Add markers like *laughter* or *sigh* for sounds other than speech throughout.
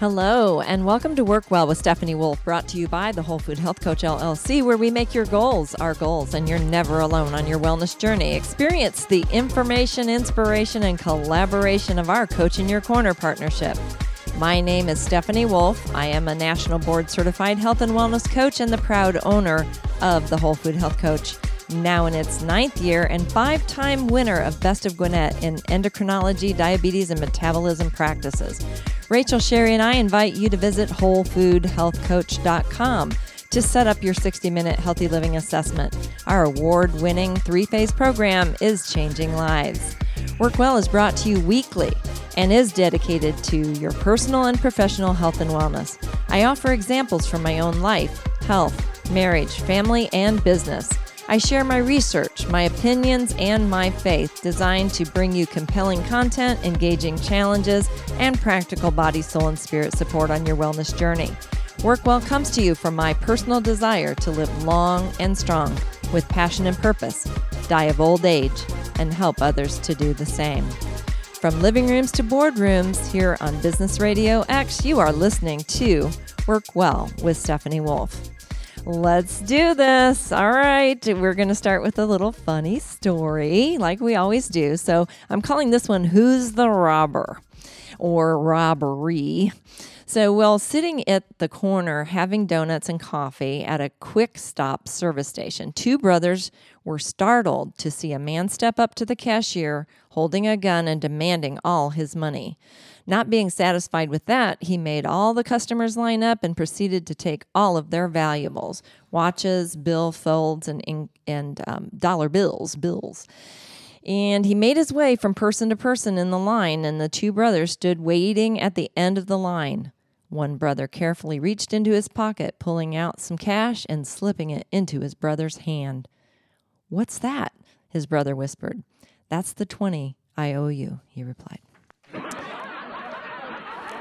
Hello, and welcome to Work Well with Stephanie Wolfe, brought to you by the Whole Food Health Coach LLC, where we make your goals our goals, and you're never alone on your wellness journey. Experience the information, inspiration, and collaboration of our Coach in Your Corner partnership. My name is Stephanie Wolfe. I am a national board certified health and wellness coach and the proud owner of the Whole Food Health Coach now in its ninth year and five time winner of Best of Gwinnett in endocrinology, diabetes, and metabolism practices. Rachel Sherry and I invite you to visit WholeFoodHealthCoach.com to set up your 60 minute healthy living assessment. Our award winning three phase program is changing lives. Work Well is brought to you weekly and is dedicated to your personal and professional health and wellness. I offer examples from my own life, health, marriage, family, and business. I share my research, my opinions, and my faith designed to bring you compelling content, engaging challenges, and practical body, soul, and spirit support on your wellness journey. Work Well comes to you from my personal desire to live long and strong with passion and purpose, die of old age, and help others to do the same. From living rooms to boardrooms here on Business RadioX, you are listening to Work Well with Stephanie Wolfe. Let's do this. All right. We're going to start with a little funny story, like we always do. So I'm calling this one Who's the Robber or Robbery. So, while sitting at the corner having donuts and coffee at a quick stop service station, two brothers were startled to see a man step up to the cashier holding a gun and demanding all his money. Not being satisfied with that, he made all the customers line up and proceeded to take all of their valuables watches, bill folds, and, and um, dollar bills, bills. And he made his way from person to person in the line, and the two brothers stood waiting at the end of the line. One brother carefully reached into his pocket, pulling out some cash and slipping it into his brother's hand. What's that? his brother whispered. That's the 20 I owe you, he replied.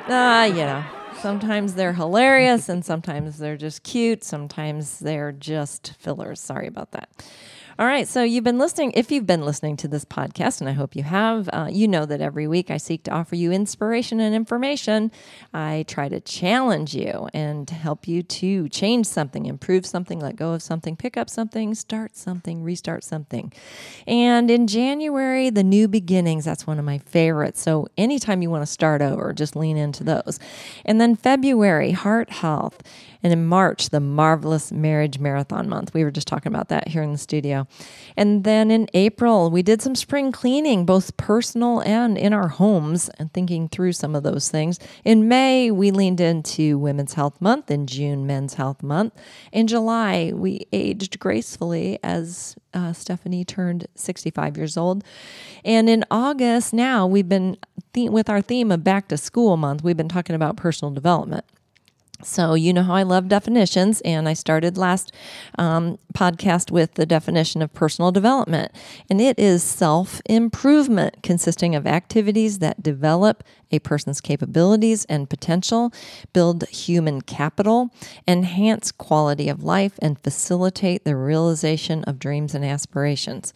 Uh, you know, sometimes they're hilarious and sometimes they're just cute. Sometimes they're just fillers. Sorry about that. All right. So you've been listening. If you've been listening to this podcast, and I hope you have, uh, you know that every week I seek to offer you inspiration and information. I try to challenge you and help you to change something, improve something, let go of something, pick up something, start something, restart something. And in January, the new beginnings, that's one of my favorites. So anytime you want to start over, just lean into those. And then February, heart health. And in March, the Marvelous Marriage Marathon Month. We were just talking about that here in the studio. And then in April, we did some spring cleaning, both personal and in our homes, and thinking through some of those things. In May, we leaned into Women's Health Month. In June, Men's Health Month. In July, we aged gracefully as uh, Stephanie turned 65 years old. And in August, now we've been, th- with our theme of Back to School Month, we've been talking about personal development. So, you know how I love definitions, and I started last um, podcast with the definition of personal development. And it is self improvement consisting of activities that develop a person's capabilities and potential, build human capital, enhance quality of life, and facilitate the realization of dreams and aspirations.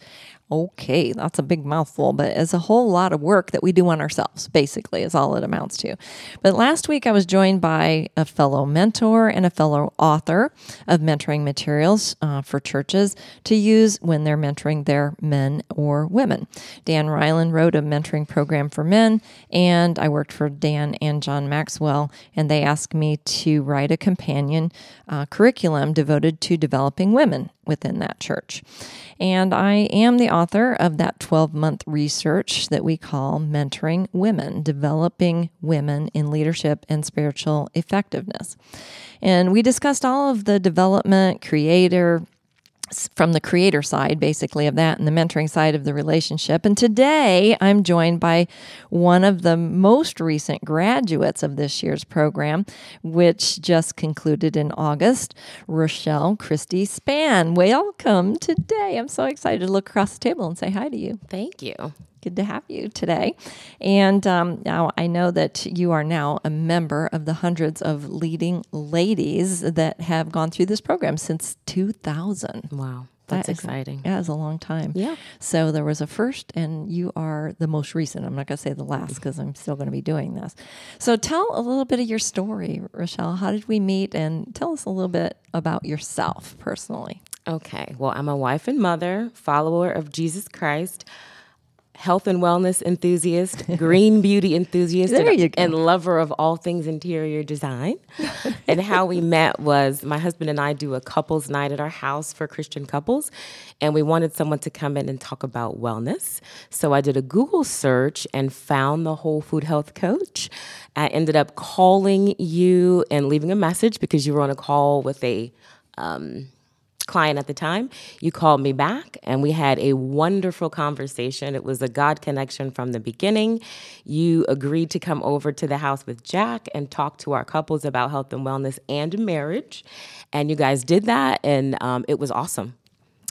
Okay, that's a big mouthful, but it's a whole lot of work that we do on ourselves, basically, is all it amounts to. But last week I was joined by a fellow mentor and a fellow author of mentoring materials uh, for churches to use when they're mentoring their men or women. Dan Reiland wrote a mentoring program for men, and I worked for Dan and John Maxwell, and they asked me to write a companion uh, curriculum devoted to developing women within that church. And I am the author of that 12 month research that we call Mentoring Women, Developing Women in Leadership and Spiritual Effectiveness. And we discussed all of the development, creator, from the creator side, basically, of that and the mentoring side of the relationship. And today I'm joined by one of the most recent graduates of this year's program, which just concluded in August, Rochelle Christie-Spann. Welcome today. I'm so excited to look across the table and say hi to you. Thank you good to have you today. And um, now I know that you are now a member of the hundreds of leading ladies that have gone through this program since 2000. Wow. That's That is- exciting. Yeah, it's a long time. Yeah. So there was a first, and you are the most recent. I'm not going to say the last because I'm still going to be doing this. So tell a little bit of your story, Rochelle. How did we meet? And tell us a little bit about yourself personally. Okay. Well, I'm a wife and mother, follower of Jesus Christ, health and wellness enthusiast, *laughs* green beauty enthusiast, and, and lover of all things interior design. *laughs* and how we met was my husband and I do a couples night at our house for Christian couples, and we wanted someone to come in and talk about wellness. So I did a Google search and found the Whole Food Health Coach. I ended up calling you and leaving a message because you were on a call with a um, client at the time. You called me back and we had a wonderful conversation. It was a God connection from the beginning. You agreed to come over to the house with Jack and talk to our couples about health and wellness and marriage. And you guys did that and um, it was awesome.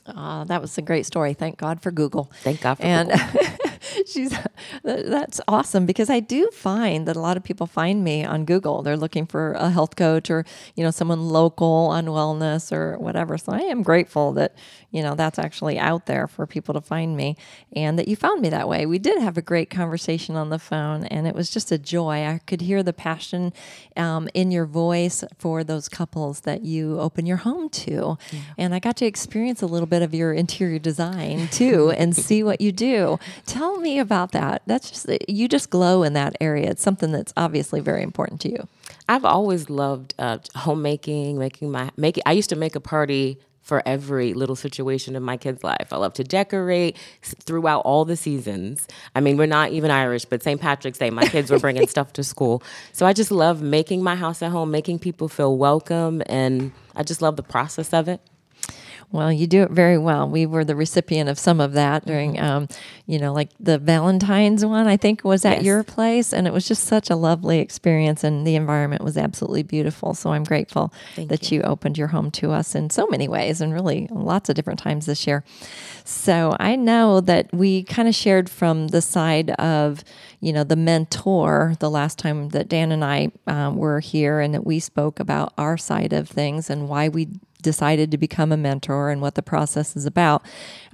Uh, that was a great story. Thank God for Google. Thank God for and *laughs* *laughs* she's that's awesome because I do find that a lot of people find me on Google. They're looking for a health coach or you know someone local on wellness or whatever. So I am grateful that you know that's actually out there for people to find me and that you found me that way. We did have a great conversation on the phone and it was just a joy. I could hear the passion um, in your voice for those couples that you open your home to, and I got to experience a little bit of your interior design too *laughs* and see what you do. Tell me about that. That's just you just glow in that area. It's something that's obviously very important to you. I've always loved uh, homemaking, making my make. I used to make a party for every little situation in my kid's life. I love to decorate throughout all the seasons. I mean, we're not even Irish, but St. Patrick's Day, my kids were bringing *laughs* stuff to school. So I just love making my house at home, making people feel welcome, and I just love the process of it. Well, you do it very well. We were the recipient of some of that during, um, you know, like the Valentine's one, I think was at Yes. your place. And it was just such a lovely experience. And the environment was absolutely beautiful. So I'm grateful that you. opened your home to us in so many ways and really lots of different times this year. So I know that we kind of shared from the side of, you know, the mentor the last time that Dan and I um, were here and that we spoke about our side of things and why we decided to become a mentor and what the process is about.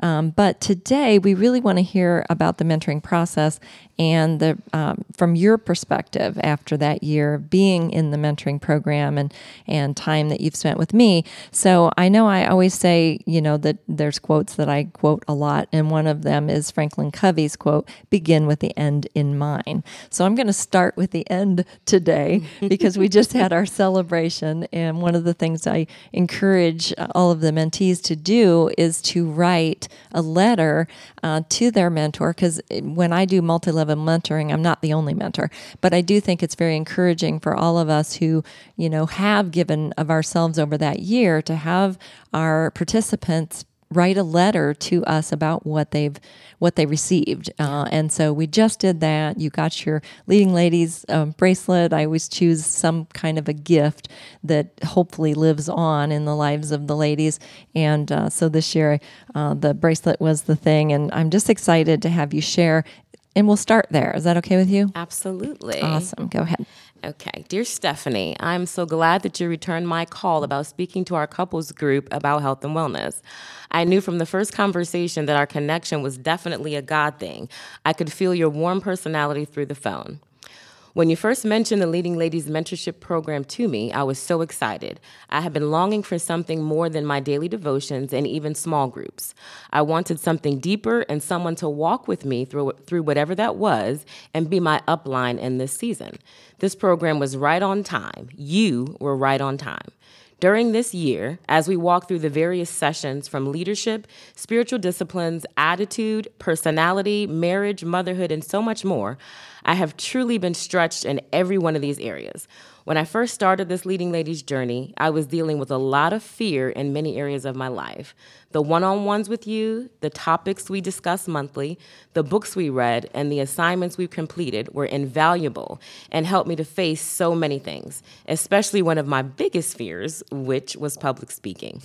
Um, but today we really want to hear about the mentoring process and the um, from your perspective after that year of being in the mentoring program and and time that you've spent with me. So I know I always say you know that there's quotes that I quote a lot, and one of them is Franklin Covey's quote: "Begin with the end in mind." So I'm going to start with the end today *laughs* because we just had our celebration, and one of the things I encourage uh, all of the mentees to do is to write a letter uh, to their mentor because when I do multi-level mentoring, I'm not the only mentor, but I do think it's very encouraging for all of us who, you know, have given of ourselves over that year to have our participants write a letter to us about what they've what they received. Uh, and so we just did that. You got your leading ladies um, bracelet. I always choose some kind of a gift that hopefully lives on in the lives of the ladies. And uh, so this year uh, the bracelet was the thing. And i'm just excited to have you share and we'll start there is that okay with you Absolutely. awesome go ahead Okay. Dear Stephanie, I'm so glad that you returned my call about speaking to our couples group about health and wellness. I knew from the first conversation that our connection was definitely a God thing. I could feel your warm personality through the phone. When you first mentioned the Leading Ladies Mentorship Program to me, I was so excited. I had been longing for something more than my daily devotions and even small groups. I wanted something deeper and someone to walk with me through, through whatever that was and be my upline in this season. This program was right on time. You were right on time. During this year, as we walk through the various sessions from leadership, spiritual disciplines, attitude, personality, marriage, motherhood, and so much more, I have truly been stretched in every one of these areas. When I first started this Leading Ladies journey, I was dealing with a lot of fear in many areas of my life. The one on ones with you, the topics we discuss monthly, the books we read, and the assignments we completed were invaluable and helped me to face so many things, especially one of my biggest fears, which was public speaking.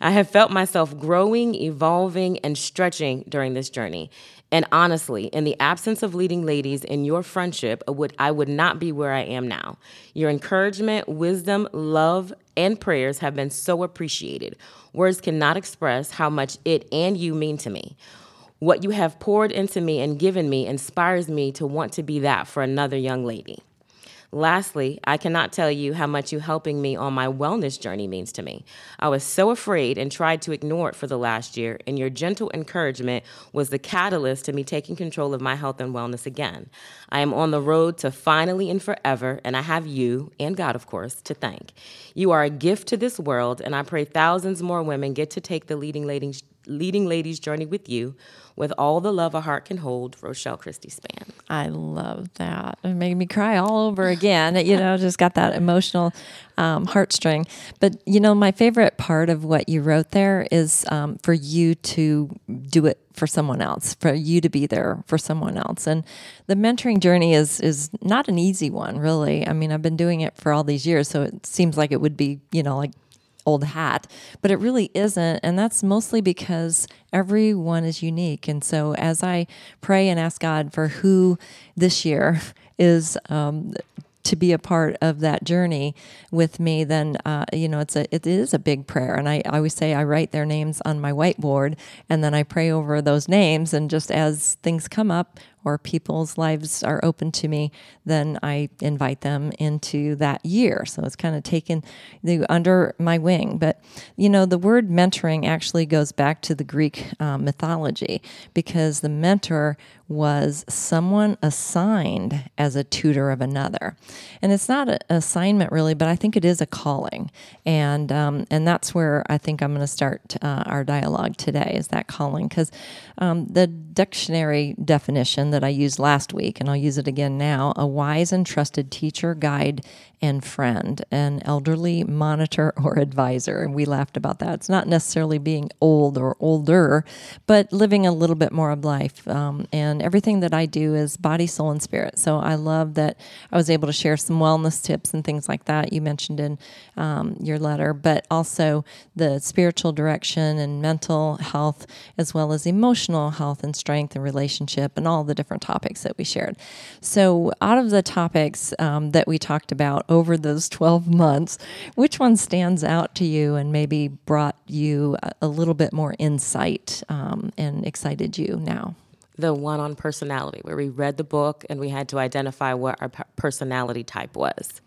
I have felt myself growing, evolving, and stretching during this journey. And honestly, in the absence of leading ladies in your friendship, I would, I would not be where I am now. Your encouragement, wisdom, love, and prayers have been so appreciated. Words cannot express how much it and you mean to me. What you have poured into me and given me inspires me to want to be that for another young lady. Lastly, I cannot tell you how much you helping me on my wellness journey means to me. I was so afraid and tried to ignore it for the last year, and your gentle encouragement was the catalyst to me taking control of my health and wellness again. I am on the road to finally and forever, and I have you, and God, of course, to thank. You are a gift to this world, and I pray thousands more women get to take the leading ladies, leading ladies journey with you with all the love a heart can hold, Rochelle Christie-Spann. I love that. It made me cry all over again. you know, just got that emotional um, heartstring. But, you know, my favorite part of what you wrote there is um, for you to do it for someone else, for you to be there for someone else. And the mentoring journey is is not an easy one, really. I mean, I've been doing it for all these years, so it seems like it would be, you know, like old hat, but it really isn't. And that's mostly because everyone is unique. And so as I pray and ask God for who this year *laughs* is um, to be a part of that journey with me, then uh, you know it's a it is a big prayer. And I, I always say I write their names on my whiteboard, and then I pray over those names. And just as things come up, or people's lives are open to me, then I invite them into that year. So it's kind of taken the, under my wing. But, you know, the word mentoring actually goes back to the Greek uh, mythology because the mentor was someone assigned as a tutor of another. And it's not an assignment really, but I think it is a calling. And, um, and that's where I think I'm going to start uh, our dialogue today is that calling because um, the dictionary definition that I used last week, and I'll use it again now a wise and trusted teacher, guide, and friend, an elderly monitor or advisor. And we laughed about that. It's not necessarily being old or older, but living a little bit more of life. Um, and everything that I do is body, soul, and spirit. So I love that I was able to share some wellness tips and things like that you mentioned in um, your letter, but also the spiritual direction and mental health, as well as emotional health and strength and relationship, and all the different topics that we shared. So, out of the topics um, that we talked about, over those 12 months, which one stands out to you and maybe brought you a, little bit more insight um, and excited you now? The one on personality, where we read the book and we had to identify what our personality type was.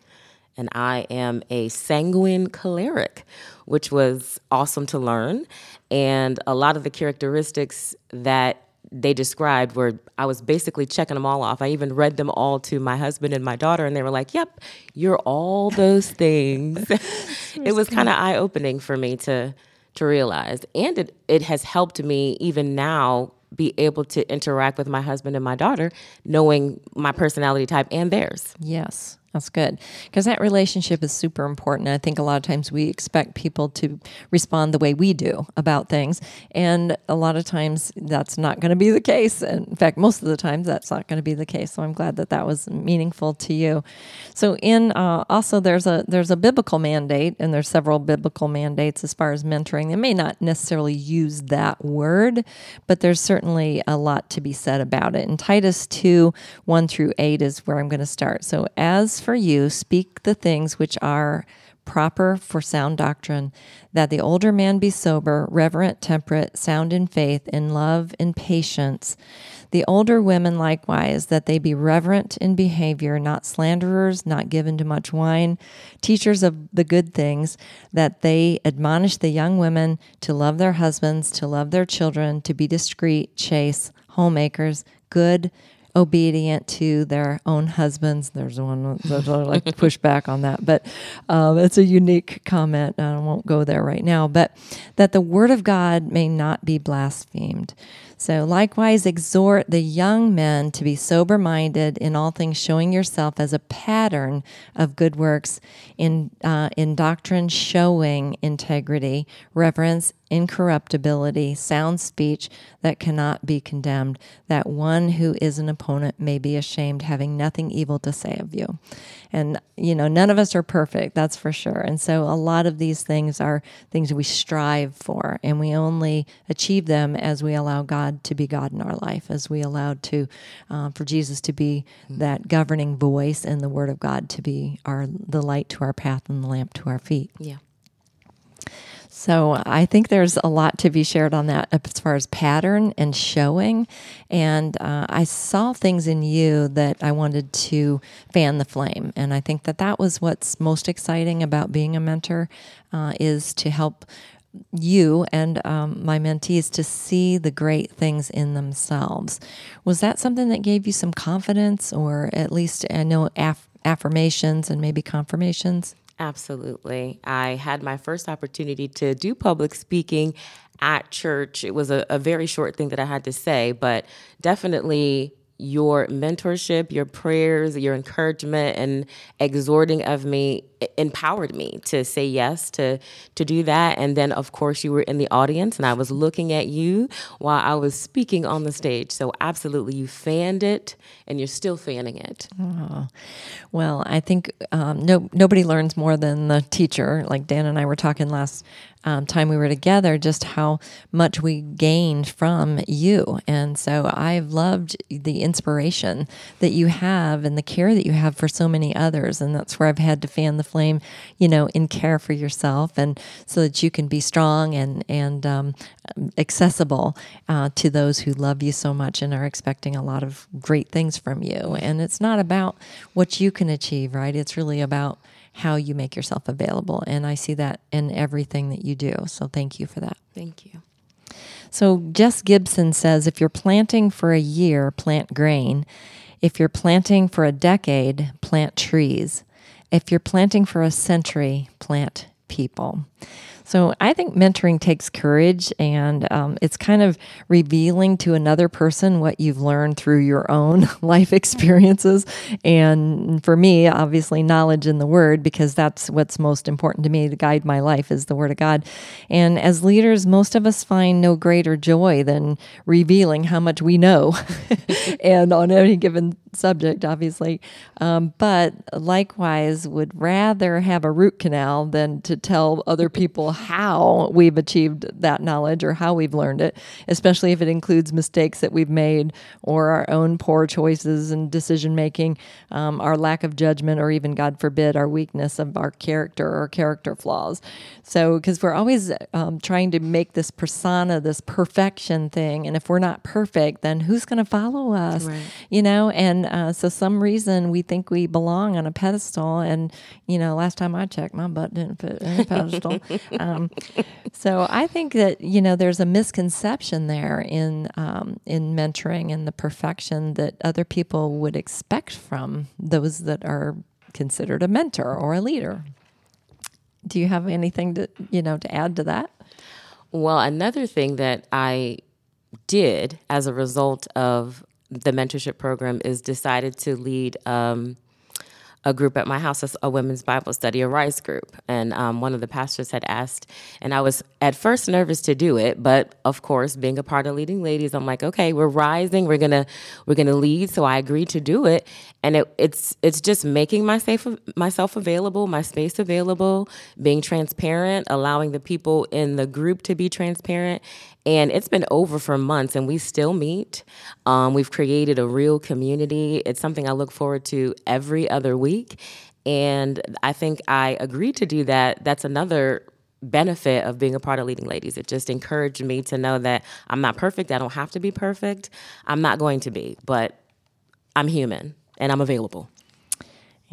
And I am a sanguine choleric, which was awesome to learn. And a lot of the characteristics that they described where I was basically checking them all off. I even read them all to my husband and my daughter, and they were like, Yep, you're all those things. *laughs* *laughs* it was kind of eye opening for me to to realize. And it, it has helped me even now be able to interact with my husband and my daughter, knowing my personality type and theirs. Yes. That's good because that relationship is super important. I think a lot of times we expect people to respond the way we do about things, and a lot of times that's not going to be the case. And in fact, most of the times that's not going to be the case. So I'm glad that that was meaningful to you. So in uh, also there's a there's a biblical mandate, and there's several biblical mandates as far as mentoring. They may not necessarily use that word, but there's certainly a lot to be said about it. And Titus two one through eight is where I'm going to start. So as for you, speak the things which are proper for sound doctrine, that the older man be sober, reverent, temperate, sound in faith, in love, in patience. The older women likewise, that they be reverent in behavior, not slanderers, not given to much wine, teachers of the good things, that they admonish the young women to love their husbands, to love their children, to be discreet, chaste, homemakers, good, obedient to their own husbands. There's one that I like to push back on that, but um, it's a unique comment. I won't go there right now. But that the word of God may not be blasphemed. So, likewise, exhort the young men to be sober minded in all things, showing yourself as a pattern of good works, in, uh, in doctrine, showing integrity, reverence, incorruptibility, sound speech that cannot be condemned, that one who is an opponent may be ashamed, having nothing evil to say of you. And, you know, none of us are perfect, that's for sure. And so a lot of these things are things we strive for, and we only achieve them as we allow God to be God in our life, as we allow to, uh, for Jesus to be that governing voice and the Word of God to be our the light to our path and the lamp to our feet. Yeah. So I think there's a lot to be shared on that as far as pattern and showing. And uh, I saw things in you that I wanted to fan the flame. And I think that that was what's most exciting about being a mentor uh, is to help you and um, my mentees to see the great things in themselves. Was that something that gave you some confidence, or at least I know aff- affirmations and maybe confirmations? Absolutely. I had my first opportunity to do public speaking at church. It was a, a, very short thing that I had to say, but definitely your mentorship, your prayers, your encouragement, and exhorting of me empowered me to say yes to to do that. And then, of course, you were in the audience, and I was looking at you while I was speaking on the stage. So, absolutely, you fanned it, and you're still fanning it. Well, I think um, no nobody learns more than the teacher. Like Dan and I were talking last um, time we were together, just how much we gained from you. And so I've loved the inspiration that you have and the care that you have for so many others. And that's where I've had to fan the flame, you know, in care for yourself and so that you can be strong and, and um, accessible uh, to those who love you so much and are expecting a lot of great things from you. And it's not about what you can achieve, right? It's really about how you make yourself available. And I see that in everything that you do. So thank you for that. Thank you. So Jess Gibson says if you're planting for a year, plant grain. If you're planting for a decade, plant trees. If you're planting for a century, plant people. So I think mentoring takes courage and um, it's kind of revealing to another person what you've learned through your own *laughs* life experiences. And for me, obviously, knowledge in the Word, because that's what's most important to me to guide my life is the Word of God. And as leaders, most of us find no greater joy than revealing how much we know *laughs* and on any given subject, obviously. Um, but likewise, would rather have a root canal than to tell other people how we've achieved that knowledge or how we've learned it, especially if it includes mistakes that we've made or our own poor choices and decision making, um, our lack of judgment, or even, God forbid, our weakness of our character or character flaws. So, because we're always um, trying to make this persona, this perfection thing, and if we're not perfect, then who's going to follow us? Right. You know, and uh, so some reason we think we belong on a pedestal, and you know, last time I checked, my butt didn't fit in a *laughs* pedestal. Um, so I think that you know there's a misconception there in um, in mentoring and the perfection that other people would expect from those that are considered a mentor or a leader. Do you have anything to you know to add to that? Well, another thing that I did as a result of the mentorship program is decided to lead um, a group at my house, a women's Bible study, a Rise group. And um, one of the pastors had asked, and I was at first nervous to do it, but of course, being a part of leading ladies, I'm like, okay, we're rising, we're gonna we're gonna lead. So I agreed to do it, and it, it's it's just making myself myself available, my space available, being transparent, allowing the people in the group to be transparent, and it's been over for months, and we still meet. Um, we've created a real community. It's something I look forward to every other week. And I think I agreed to do that. That's another benefit of being a part of Leading Ladies. It just encouraged me to know that I'm not perfect. I don't have to be perfect. I'm not going to be, but I'm human and I'm available.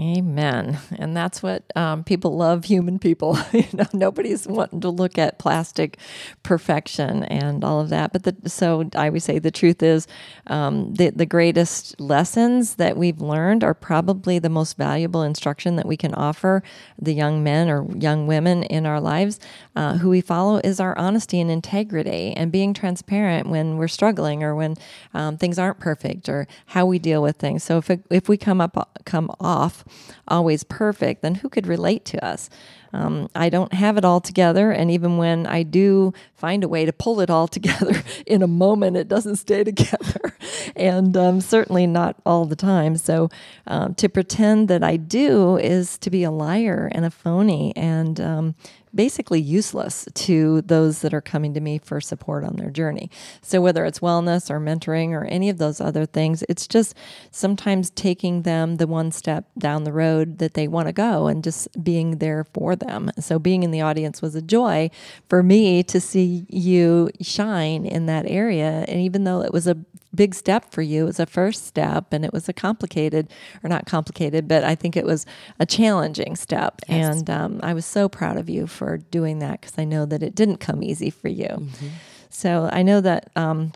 Amen. And that's what um, people love human people. *laughs* you know, nobody's wanting to look at plastic perfection and all of that. But the, so I would say the truth is um, the, the greatest lessons that we've learned are probably the most valuable instruction that we can offer the young men or young women in our lives uh, who we follow is our honesty and integrity and being transparent when we're struggling or when um, things aren't perfect or how we deal with things. So if, it, if we come up come off always perfect, then who could relate to us? Um, I don't have it all together. And even when I do find a way to pull it all *laughs* together in a moment, it doesn't stay together. *laughs* and um, certainly not all the time. So um, to pretend that I do is to be a liar and a phony. And um, basically useless to those that are coming to me for support on their journey. So, whether it's wellness or mentoring or any of those other things, it's just sometimes taking them the one step down the road that they want to go and just being there for them. So, being in the audience was a joy for me to see you shine in that area. And even though it was a big step for you. It was a first step and it was a complicated, or not complicated, but I think it was a challenging step. Yes. And um, I was so proud of you for doing that because I know that it didn't come easy for you. Mm-hmm. So I know that. Um,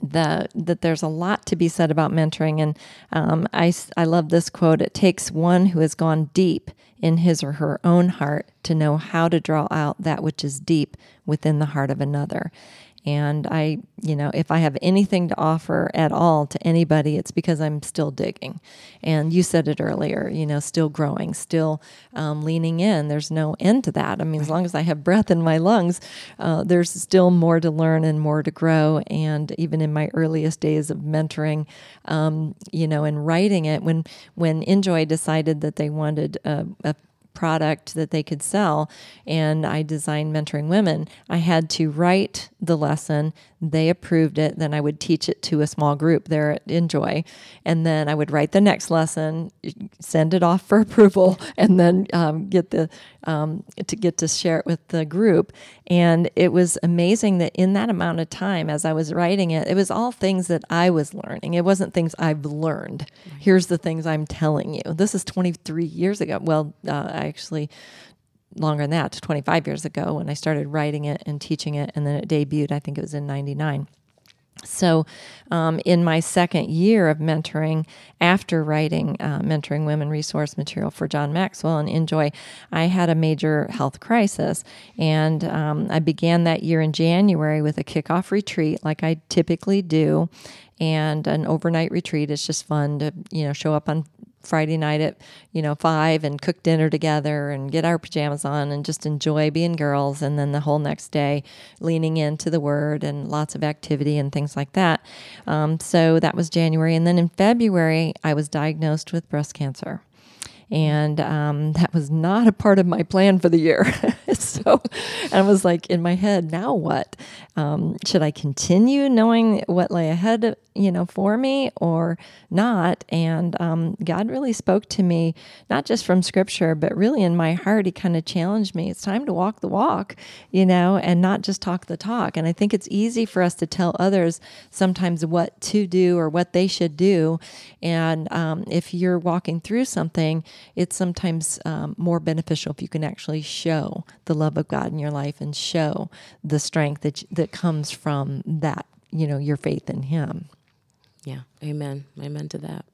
the, that there's a lot to be said about mentoring. And um, I, I love this quote it takes one who has gone deep in his or her own heart to know how to draw out that which is deep within the heart of another. And I, you know, if I have anything to offer at all to anybody, it's because I'm still digging. And you said it earlier, you know, still growing, still um, leaning in. There's no end to that. I mean, as long as I have breath in my lungs, uh, there's still more to learn and more to grow. And even in my earliest days of mentoring, um, you know, and writing it, when when INJOY decided that they wanted a, a product that they could sell and I designed mentoring women, I had to write the lesson. They approved it. Then I would teach it to a small group there at INJOY. And then I would write the next lesson, send it off for *laughs* approval, and then um, get the um, to get to share it with the group. And it was amazing that in that amount of time, as I was writing it, it was all things that I was learning. It wasn't things I've learned. Here's the things I'm telling you. This is 23 years ago. Well, uh, I actually longer than that, to 25 years ago when I started writing it and teaching it, and then it debuted. I think it was in '99. So, um, in my second year of mentoring, after writing uh, Mentoring Women resource material for John Maxwell and INJOY, I had a major health crisis. And um, I began that year in January with a kickoff retreat, like I typically do. And an overnight retreat It's just fun to, you know, show up on Friday night at you know five and cook dinner together and get our pajamas on and just enjoy being girls and then the whole next day leaning into the word and lots of activity and things like that um, so that was january and then in february i was diagnosed with breast cancer and um, that was not a part of my plan for the year. *laughs* so I was like in my head, now what? Um, should I continue knowing what lay ahead, you know, for me or not? And um, God really spoke to me, not just from Scripture, but really in my heart. He kind of challenged me. It's time to walk the walk, you know, and not just talk the talk. And I think it's easy for us to tell others sometimes what to do or what they should do. And um, if you're walking through something, it's sometimes um, more beneficial if you can actually show the love of God in your life and show the strength that that comes from that, you know, your faith in Him. Yeah, Amen. Amen to that.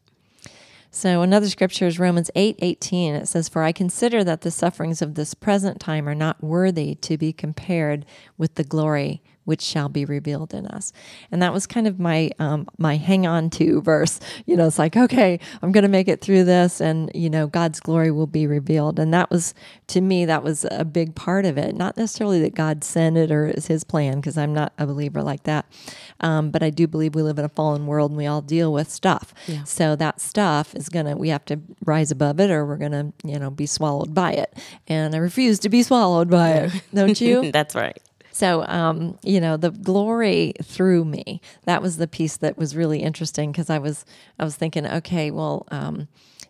So another scripture is Romans 8 18. It says, For I consider that the sufferings of this present time are not worthy to be compared with the glory which shall be revealed in us. And that was kind of my um, my hang on to verse. You know, it's like, okay, I'm going to make it through this, and you know, God's glory will be revealed. And that was to me, that was a big part of it. Not necessarily that God sent it or is His plan, because I'm not a believer like that. Um, but I do believe we live in a fallen world, and we all deal with stuff. Yeah. So that stuff is gonna, we have to rise above it, or we're gonna, you know, be swallowed by it. And I refuse to be swallowed by it. Don't you? *laughs* That's right. So, um, you know, the glory through me. That was the piece that was really interesting because I was I was thinking, okay, well, um,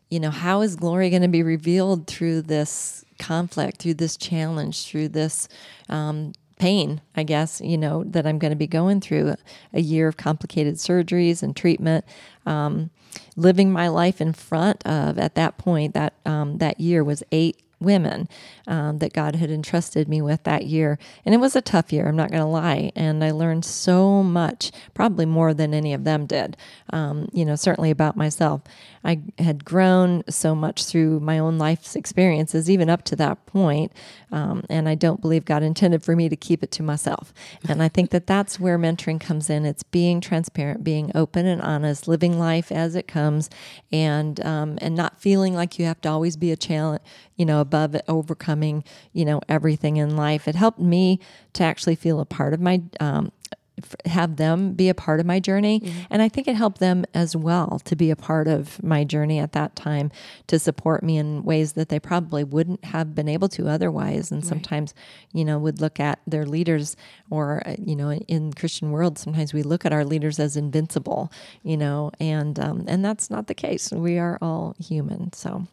you know, how is glory going to be revealed through this conflict, through this challenge, through this um, pain, I guess, you know, that I'm going to be going through a year of complicated surgeries and treatment. Um, living my life in front of at that point that um, that year was eight women um, that God had entrusted me with that year. And it was a tough year, I'm not going to lie. And I learned so much, probably more than any of them did, um, you know, certainly about myself. I had grown so much through my own life's experiences, even up to that point, um, and I don't believe God intended for me to keep it to myself. And I think that that's where mentoring comes in. It's being transparent, being open and honest, living life as it comes, and um, and not feeling like you have to always be a challenge, you know, above it, overcoming, you know, everything in life. It helped me to actually feel a part of my um, have them be a part of my journey. Mm-hmm. And I think it helped them as well to be a part of my journey at that time to support me in ways that they probably wouldn't have been able to otherwise. And right. sometimes, you know, would look at their leaders or, uh, you know, in Christian world, sometimes we look at our leaders as invincible, you know, and, um, and that's not the case. We are all human. So.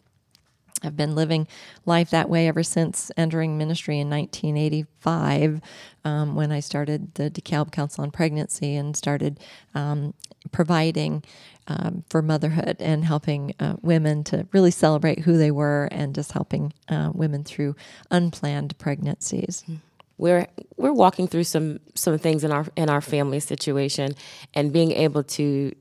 I've been living life that way ever since entering ministry in 1985 um, when I started the DeKalb Council on Pregnancy and started um, providing um, for motherhood and helping uh, women to really celebrate who they were and just helping uh, women through unplanned pregnancies. We're we're walking through some some things in our in our family situation and being able to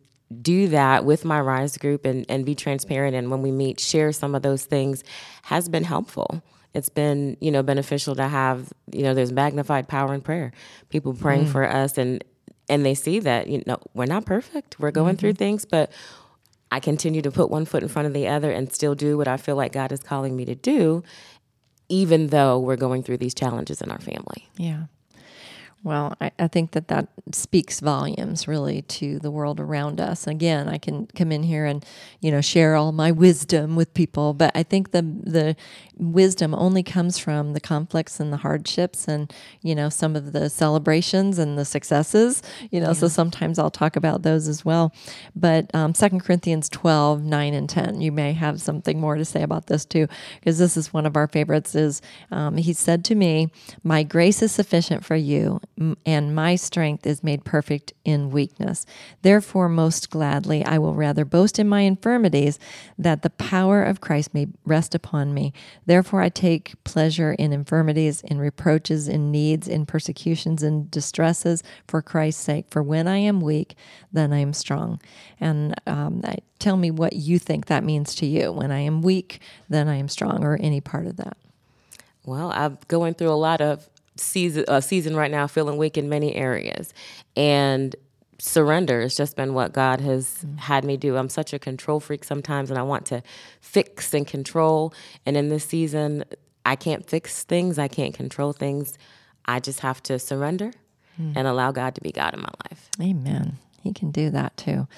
do that with my rise group and, and be transparent and when we meet share some of those things has been helpful. It's been you know beneficial to have you know there's magnified power in prayer. People praying mm. for us and and they see that you know we're not perfect. We're going mm-hmm. through things but i continue to put one foot in front of the other and still do what i feel like god is calling me to do even though we're going through these challenges in our family. Yeah well, I, I, think that that speaks volumes really to the world around us. Again, I can come in here and you know share all my wisdom with people, but I think the the wisdom only comes from the conflicts and the hardships and you know some of the celebrations and the successes you know yeah. so sometimes i'll talk about those as well but um, 2 corinthians 12 9 and 10 you may have something more to say about this too because this is one of our favorites is um, he said to me my grace is sufficient for you and my strength is made perfect in weakness therefore most gladly i will rather boast in my infirmities that the power of christ may rest upon me Therefore, I take pleasure in infirmities, in reproaches, in needs, in persecutions, in distresses for Christ's sake. For when I am weak, then I am strong. And um, I, tell me what you think that means to you. When I am weak, then I am strong, or any part of that. Well, I'm going through a lot of season uh, season right now, feeling weak in many areas, and surrender has just been what God has mm-hmm. had me do. I'm such a control freak sometimes, and I want to fix and control. And in this season, I can't fix things, I can't control things. I just have to surrender mm. and allow God to be God in my life. Amen. He can do that too.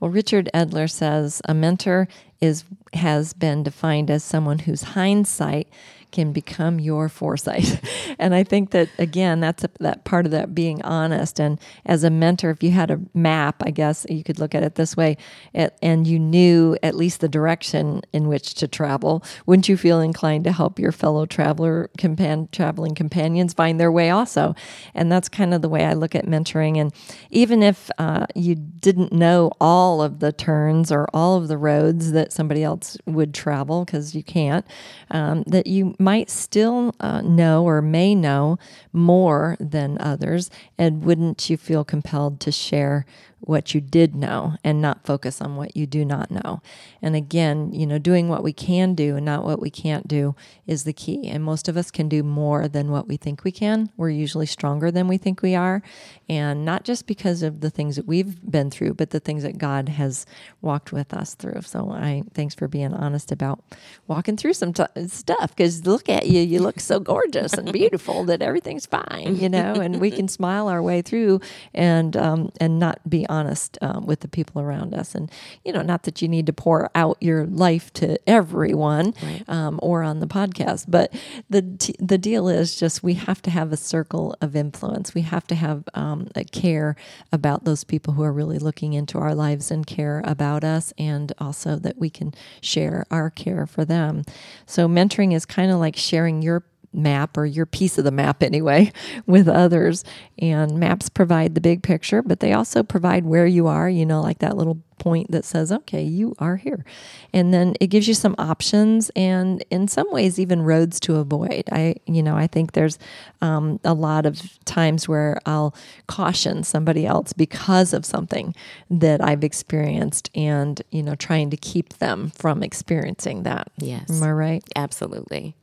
Well, Richard Edler says a mentor is has been defined as someone whose hindsight can become your foresight. *laughs* and I think that again, that's a, that part of that being honest. And as a mentor, if you had a map, I guess you could look at it this way, it, and you knew at least the direction in which to travel, wouldn't you feel inclined to help your fellow traveler compan- traveling companions find their way also? And that's kind of the way I look at mentoring. And even if uh, you didn't know all of the turns or all of the roads that somebody else would travel, because you can't, um, that you might still uh, know or may know more than others. And wouldn't you feel compelled to share what you did know and not focus on what you do not know. And again, you know, doing what we can do and not what we can't do is the key. And most of us can do more than what we think we can. We're usually stronger than we think we are. And not just because of the things that we've been through, but the things that God has walked with us through. So I thanks for being honest about walking through some t- stuff because look at you, you look so gorgeous and beautiful that everything's fine, you know, and we can *laughs* smile our way through and um, and not be honest um, with the people around us. And, you know, not that you need to pour out your life to everyone right. um, or on the podcast, but the, t- the deal is just we have to have a circle of influence. We have to have um, a care about those people who are really looking into our lives and care about us, and also that we can share our care for them. So, mentoring is kind of like sharing your map or your piece of the map *laughs* anyway with others. And maps provide the big picture, but they also provide where you are, you know, like that little point that says, okay, you are here. And then it gives you some options and in some ways even roads to avoid. I, you know, I think there's um, a lot of times where I'll caution somebody else because of something that I've experienced and, you know, trying to keep them from experiencing that. Yes. Am I right? Absolutely.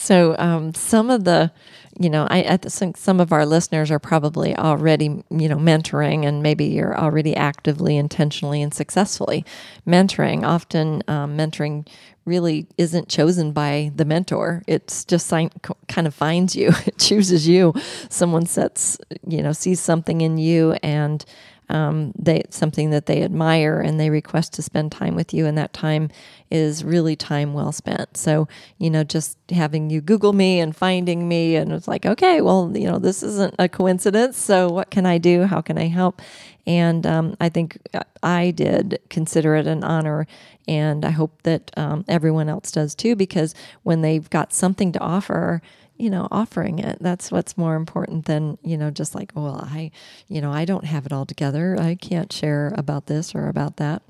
So um, some of the, you know, I, I, think some of our listeners are probably already, you know, mentoring, and maybe you're already actively, intentionally, and successfully mentoring. Often, um, mentoring really isn't chosen by the mentor. It's just sign, kind of finds you, *laughs* it chooses you. Someone sets, you know, sees something in you and um, they something that they admire and they request to spend time with you and that time is really time well spent. So you know just having you google me and finding me and it's like okay well you know this isn't a coincidence so what can i do? How can i help? And um, i think i did consider it an honor and i hope that um, everyone else does too because when they've got something to offer you know, offering it. That's what's more important than, you know, just like, well, I, you know, I don't have it all together. I can't share about this or about that.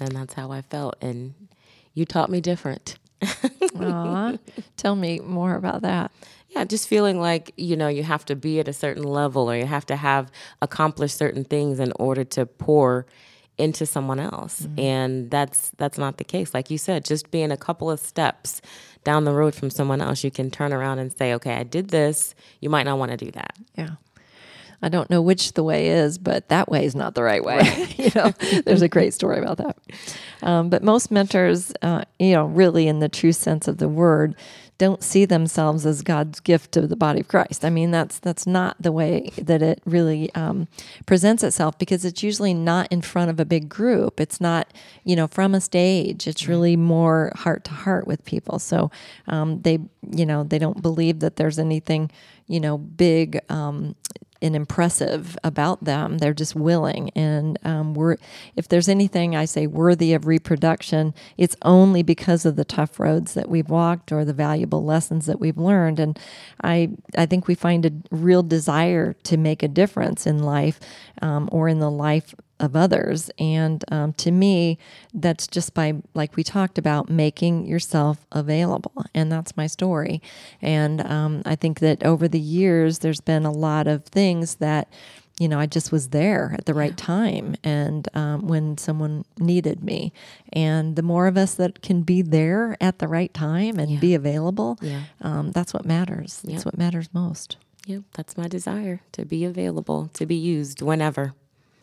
And that's how I felt. And you taught me different. *laughs* Aw, tell me more about that. Yeah, just feeling like, you know, you have to be at a certain level or you have to have accomplished certain things in order to pour into someone else. Mm-hmm. And that's that's not the case. Like you said, just being a couple of steps down the road from someone else, you can turn around and say, okay, I did this. You might not want to do that. Yeah. I don't know which the way is, but that way is not the right way. Right. *laughs* you know, there's a great story about that. Um, but most mentors, uh, you know, really in the true sense of the word, don't see themselves as God's gift to the body of Christ. I mean, that's that's not the way that it really um, presents itself because it's usually not in front of a big group. It's not, you know, from a stage. It's really more heart to heart with people. So um, they, you know, they don't believe that there's anything, you know, big um, and impressive about them. They're just willing, and um, we're if there's anything I say worthy of reproduction, it's only because of the tough roads that we've walked or the valuable lessons that we've learned. And I I think we find a real desire to make a difference in life um, or in the life of others. And um, to me, that's just by, like we talked about, making yourself available. And that's my story. And um, I think that over the years, there's been a lot of things that you know, I just was there at the right time and um, when someone needed me. And the more of us that can be there at the right time and yeah. be available, yeah. um, that's what matters. That's what matters most. Yep, that's my desire to be available, to be used whenever.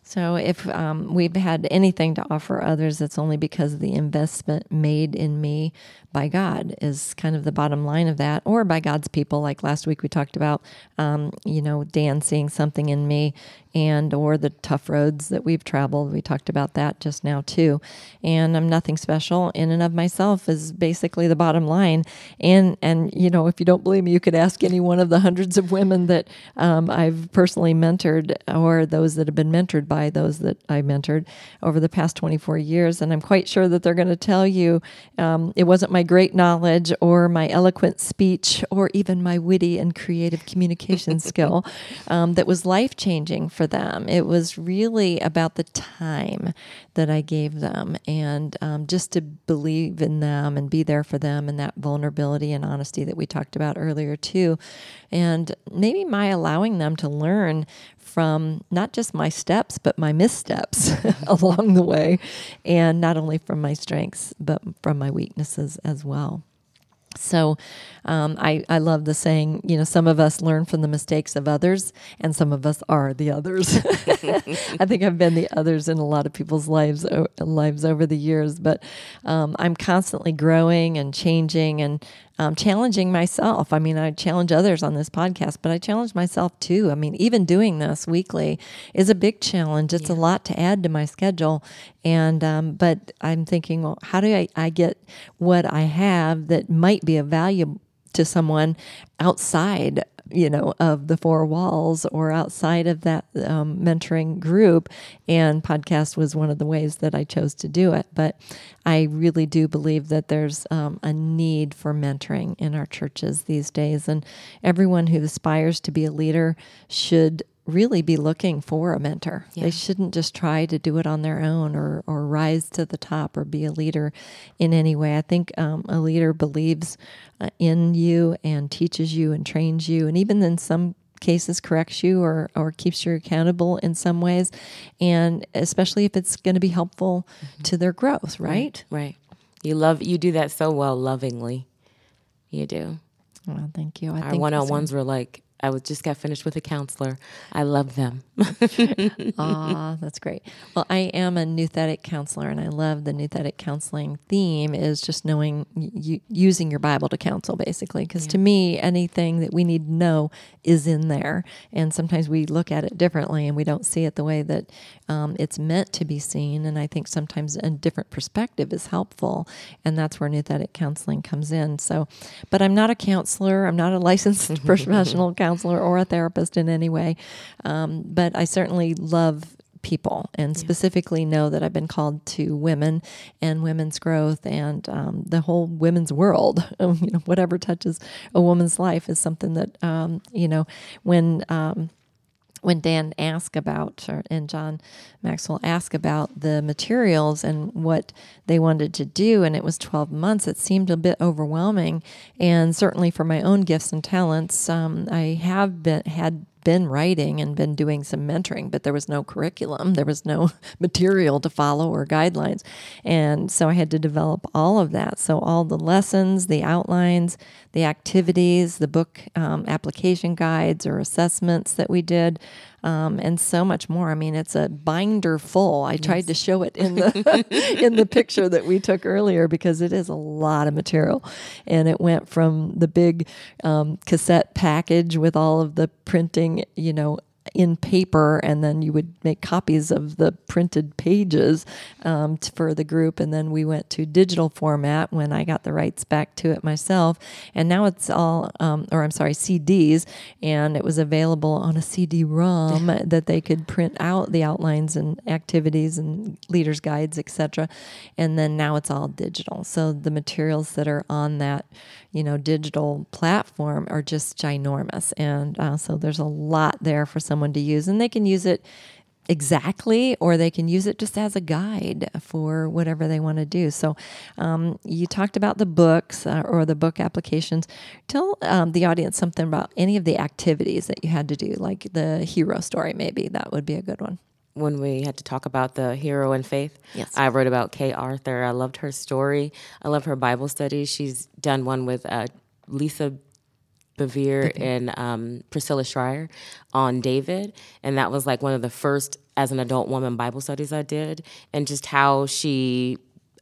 So, if um, we've had anything to offer others, it's only because of the investment made in me by God, is kind of the bottom line of that, or by God's people. Like last week, we talked about, um, you know, Dan seeing something in me and or the tough roads that we've traveled. We talked about that just now too. And I'm nothing special in and of myself is basically the bottom line. And and you know, if you don't believe me, you could ask any one of the hundreds of women that um, I've personally mentored or those that have been mentored by those that I mentored over the past 24 years. And I'm quite sure that they're going to tell you um, it wasn't my great knowledge or my eloquent speech or even my witty and creative communication *laughs* skill um, that was life changing for them. It was really about the time that I gave them and um, just to believe in them and be there for them and that vulnerability and honesty that we talked about earlier, too. And maybe my allowing them to learn from not just my steps, but my missteps *laughs* along the way, and not only from my strengths, but from my weaknesses as well. So um, I, I love the saying, you know, some of us learn from the mistakes of others, and some of us are the others. *laughs* I think I've been the others in a lot of people's lives lives over the years, but um, I'm constantly growing and changing and um, challenging myself. I mean, I challenge others on this podcast, but I challenge myself too. I mean, even doing this weekly is a big challenge. It's yeah. a lot to add to my schedule, and um, but I'm thinking, well, how do I, I get what I have that might be of value to someone outside you know of the four walls or outside of that um, mentoring group and podcast was one of the ways that i chose to do it. But i really do believe that there's um, a need for mentoring in our churches these days and everyone who aspires to be a leader should really be looking for a mentor. Yeah. They shouldn't just try to do it on their own or, or rise to the top or be a leader in any way. I think um, a leader believes uh, in you and teaches you and trains you, and even in some cases corrects you or, or keeps you accountable in some ways, and especially if it's going to be helpful mm-hmm. to their growth, right? right? Right. You love you do that so well, lovingly. You do. Well, thank you. I Our one on ones were like I was just got finished with a counselor. I love them. *laughs* Ah, that's great. Well, I am a nouthetic counselor, and I love the nouthetic counseling theme is just knowing, using your Bible to counsel, basically. Because to me, anything that we need to know is in there, and sometimes we look at it differently, and we don't see it the way that um, it's meant to be seen. And I think sometimes a different perspective is helpful, and that's where nouthetic counseling comes in. So, but I'm not a counselor. I'm not a licensed *laughs* professional counselor or a therapist in any way, um, but I certainly love people and specifically know that I've been called to women and women's growth and um, the whole women's world. *laughs* You know, whatever touches a woman's life is something that um, you know when. Um, when Dan asked about, or, and John Maxwell asked about the materials and what they wanted to do, and it was 12 months, it seemed a bit overwhelming. And certainly for my own gifts and talents, um, I have been had been writing and been doing some mentoring, but there was no curriculum, there was no *laughs* material to follow or guidelines. And so I had to develop all of that. So, all the lessons, the outlines, the activities, the book um, application guides or assessments that we did, um, and so much more. I mean, it's a binder full. I tried to show it in the *laughs* in the picture that we took earlier because it is a lot of material, and it went from the big um, cassette package with all of the printing, you know, in paper, and then you would make copies of the printed pages um, t- for the group. And then we went to digital format when I got the rights back to it myself. And now it's all, um, or I'm sorry, CDs, and it was available on a CD-ROM *laughs* that they could print out the outlines and activities and leaders' guides, etc. And then now it's all digital. So the materials that are on that, you know, digital platform are just ginormous. And uh, so there's a lot there for someone to use, and they can use it exactly, or they can use it just as a guide for whatever they want to do. So, um, you talked about the books uh, or the book applications. Tell um, the audience something about any of the activities that you had to do, like the hero story, maybe that would be a good one. When we had to talk about the hero in faith. Yes. I wrote about Kay Arthur. I loved her story. I love her Bible studies. She's done one with uh, Lisa Bevere and um, Priscilla Shirer on David. And that was like one of the first, as an adult woman, Bible studies I did. And just how she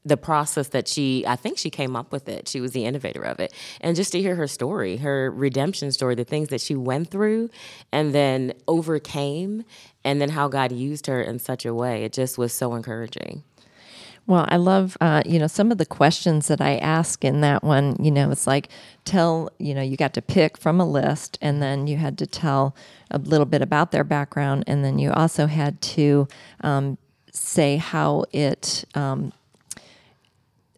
the process that she I think she came up with it. She was the innovator of it. And just to hear her story, her redemption story, the things that she went through and then overcame and then how God used her in such a way. It just was so encouraging. Well, I love, uh, you know, some of the questions that I ask in that one. You know, it's like tell, you know, you got to pick from a list, and then you had to tell a little bit about their background, and then you also had to um, say how it um,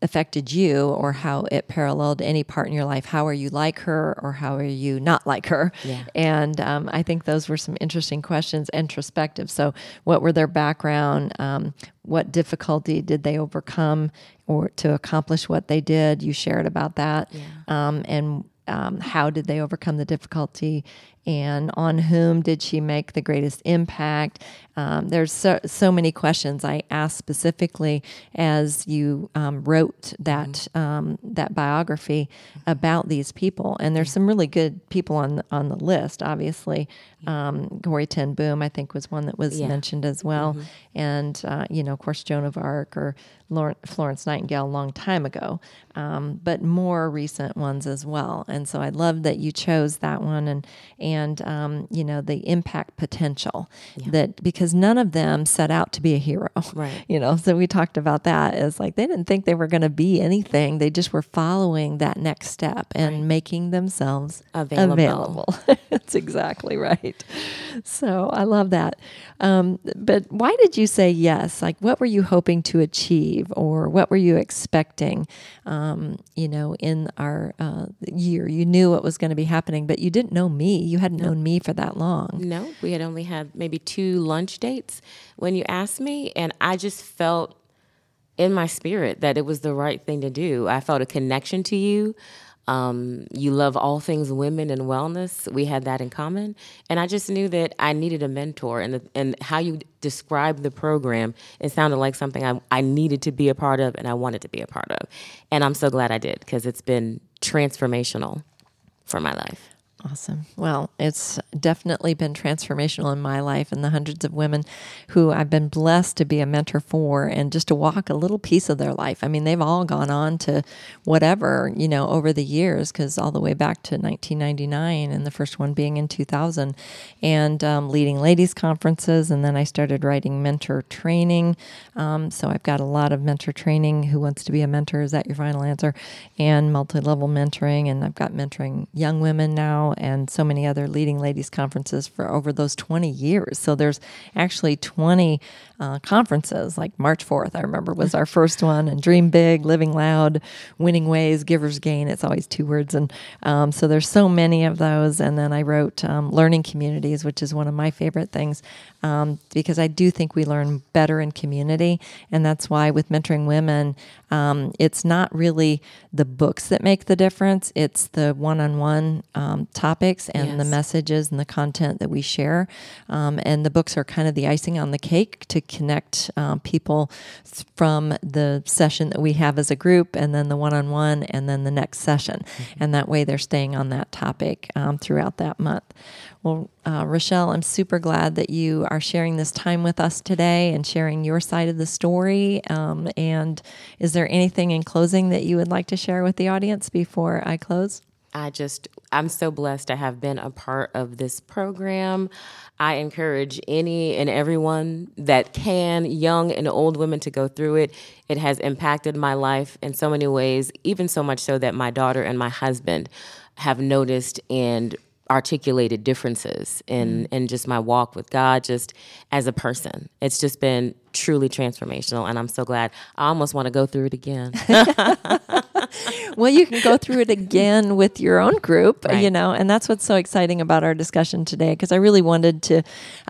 affected you or how it paralleled any part in your life. How are you like her or how are you not like her? Yeah. And um, I think those were some interesting questions, introspective. So, what were their background? Um, what difficulty did they overcome or to accomplish what they did? You shared about that. Um, and um, how did they overcome the difficulty and on whom did she make the greatest impact? Um, there's so, so many questions i asked specifically as you um, wrote that um, that biography about these people. And there's some really good people on the, on the list obviously. Um, Corrie ten Boom I think was one that was Yeah. mentioned as well. And uh, you know of course Joan of Arc or Florence Nightingale a long time ago. Um, but more recent ones as well. And so I love that you chose that one. And and um, you know the impact potential that because none of them set out to be a hero. Right. *laughs* you know so we talked about that as like they didn't think they were going to be anything. They just were following that next step and making themselves Available. available. *laughs* that's exactly right. So i love that. Um, but why did you say yes? Like what were you hoping to achieve or what were you expecting um, you know in our uh, year? You knew what was going to be happening but you didn't know me. You hadn't known me for that long No, we had only had maybe two lunch dates when you asked me, and I just felt in my spirit that it was the right thing to do. I felt a connection to you. Um, you love all things women and wellness. We had that in common, and I just knew that I needed a mentor. And the, and how you described the program, it sounded like something I, I needed to be a part of, and I wanted to be a part of. And I'm so glad I did because it's been transformational for my life. Awesome. Well, it's definitely been transformational in my life and the hundreds of women who I've been blessed to be a mentor for and just to walk a little piece of their life. I mean, they've all gone on to whatever, you know, over the years, because all the way back to 1999 and the first one being in 2000 and um, leading ladies' conferences. And then I started writing mentor training. Um, so I've got a lot of mentor training. Who wants to be a mentor? Is that your final answer? And multi level mentoring. And I've got mentoring young women now and so many other leading ladies conferences for over those 20 years. So there's actually 20 uh, conferences, like March 4th, I remember was our first one, and Dream Big, Living Loud, Winning Ways, Givers Gain. It's always two words. And um, so there's so many of those. And then I wrote um, Learning Communities, which is one of my favorite things um, because I do think we learn better in community. And that's why with mentoring women, um, it's not really the books that make the difference, it's the one on one topics and yes. the messages and the content that we share. Um, and the books are kind of the icing on the cake to connect um, people from the session that we have as a group and then the one on one and then the next session. Mm-hmm. And that way they're staying on that topic um, throughout that month. Well, uh, Rochelle, I'm super glad that you are sharing this time with us today and sharing your side of the story. Um, and is there anything in closing that you would like to share with the audience before I close? I just, I'm so blessed to have been a part of this program. I encourage any and everyone that can, young and old women, to go through it. It has impacted my life in so many ways, even so much so that my daughter and my husband have noticed and articulated differences in mm. in just my walk with God just as a person. It's just been truly transformational and I'm so glad. I almost want to go through it again. *laughs* *laughs* well, you can go through it *laughs* again with your own group, right. you know, and that's what's so exciting about our discussion today because I really wanted to,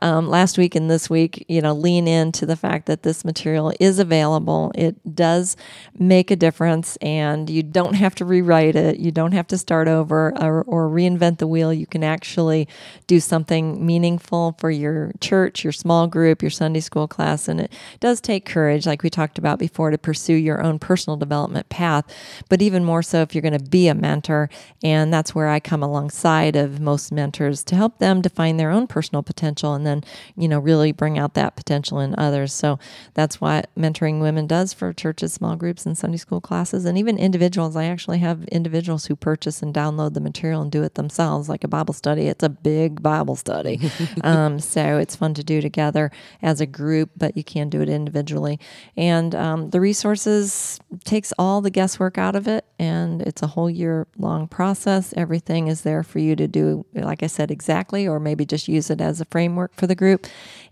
um, last week and this week, you know, lean into the fact that this material is available. It does make a difference, and you don't have to rewrite it. You don't have to start over or, or reinvent the wheel. You can actually do something meaningful for your church, your small group, your Sunday school class, and it does take courage, like we talked about before, to pursue your own personal development path but even more so if you're going to be a mentor. And that's where I come alongside of most mentors to help them define their own personal potential and then, you know, really bring out that potential in others. So that's what mentoring women does for churches, small groups, and Sunday school classes, and even individuals. I actually have individuals who purchase and download the material and do it themselves, like a Bible study. It's a big Bible study. *laughs* um, so it's fun to do together as a group, but you can do it individually. And um, the resources takes all the guesswork out of it, and it's a whole year long process. Everything is there for you to do, like I said, exactly, or maybe just use it as a framework for the group.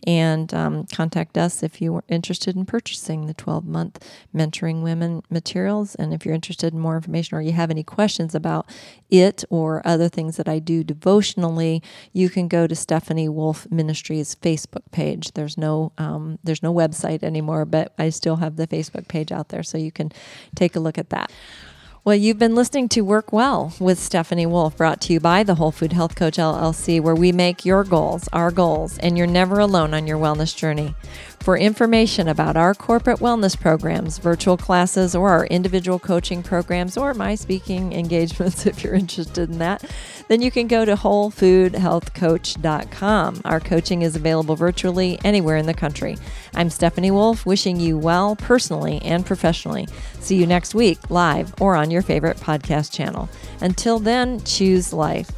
And um, contact us if you are interested in purchasing the 12 month Mentoring Women materials. And if you're interested in more information or you have any questions about it or other things that I do devotionally, you can go to Stephanie Wolfe Ministries Facebook page. There's no um, there's no website anymore, but I still have the Facebook page out there, so you can take a look at that. Well, you've been listening to Work Well with Stephanie Wolfe, brought to you by the Whole Food Health Coach LLC, where we make your goals our goals, and you're never alone on your wellness journey. For information about our corporate wellness programs, virtual classes, or our individual coaching programs, or my speaking engagements, *laughs* if you're interested in that, then you can go to wholefoodhealthcoach.com. Our coaching is available virtually anywhere in the country. I'm Stephanie Wolfe, wishing you well personally and professionally. See you next week, live or on your favorite podcast channel. Until then, choose life.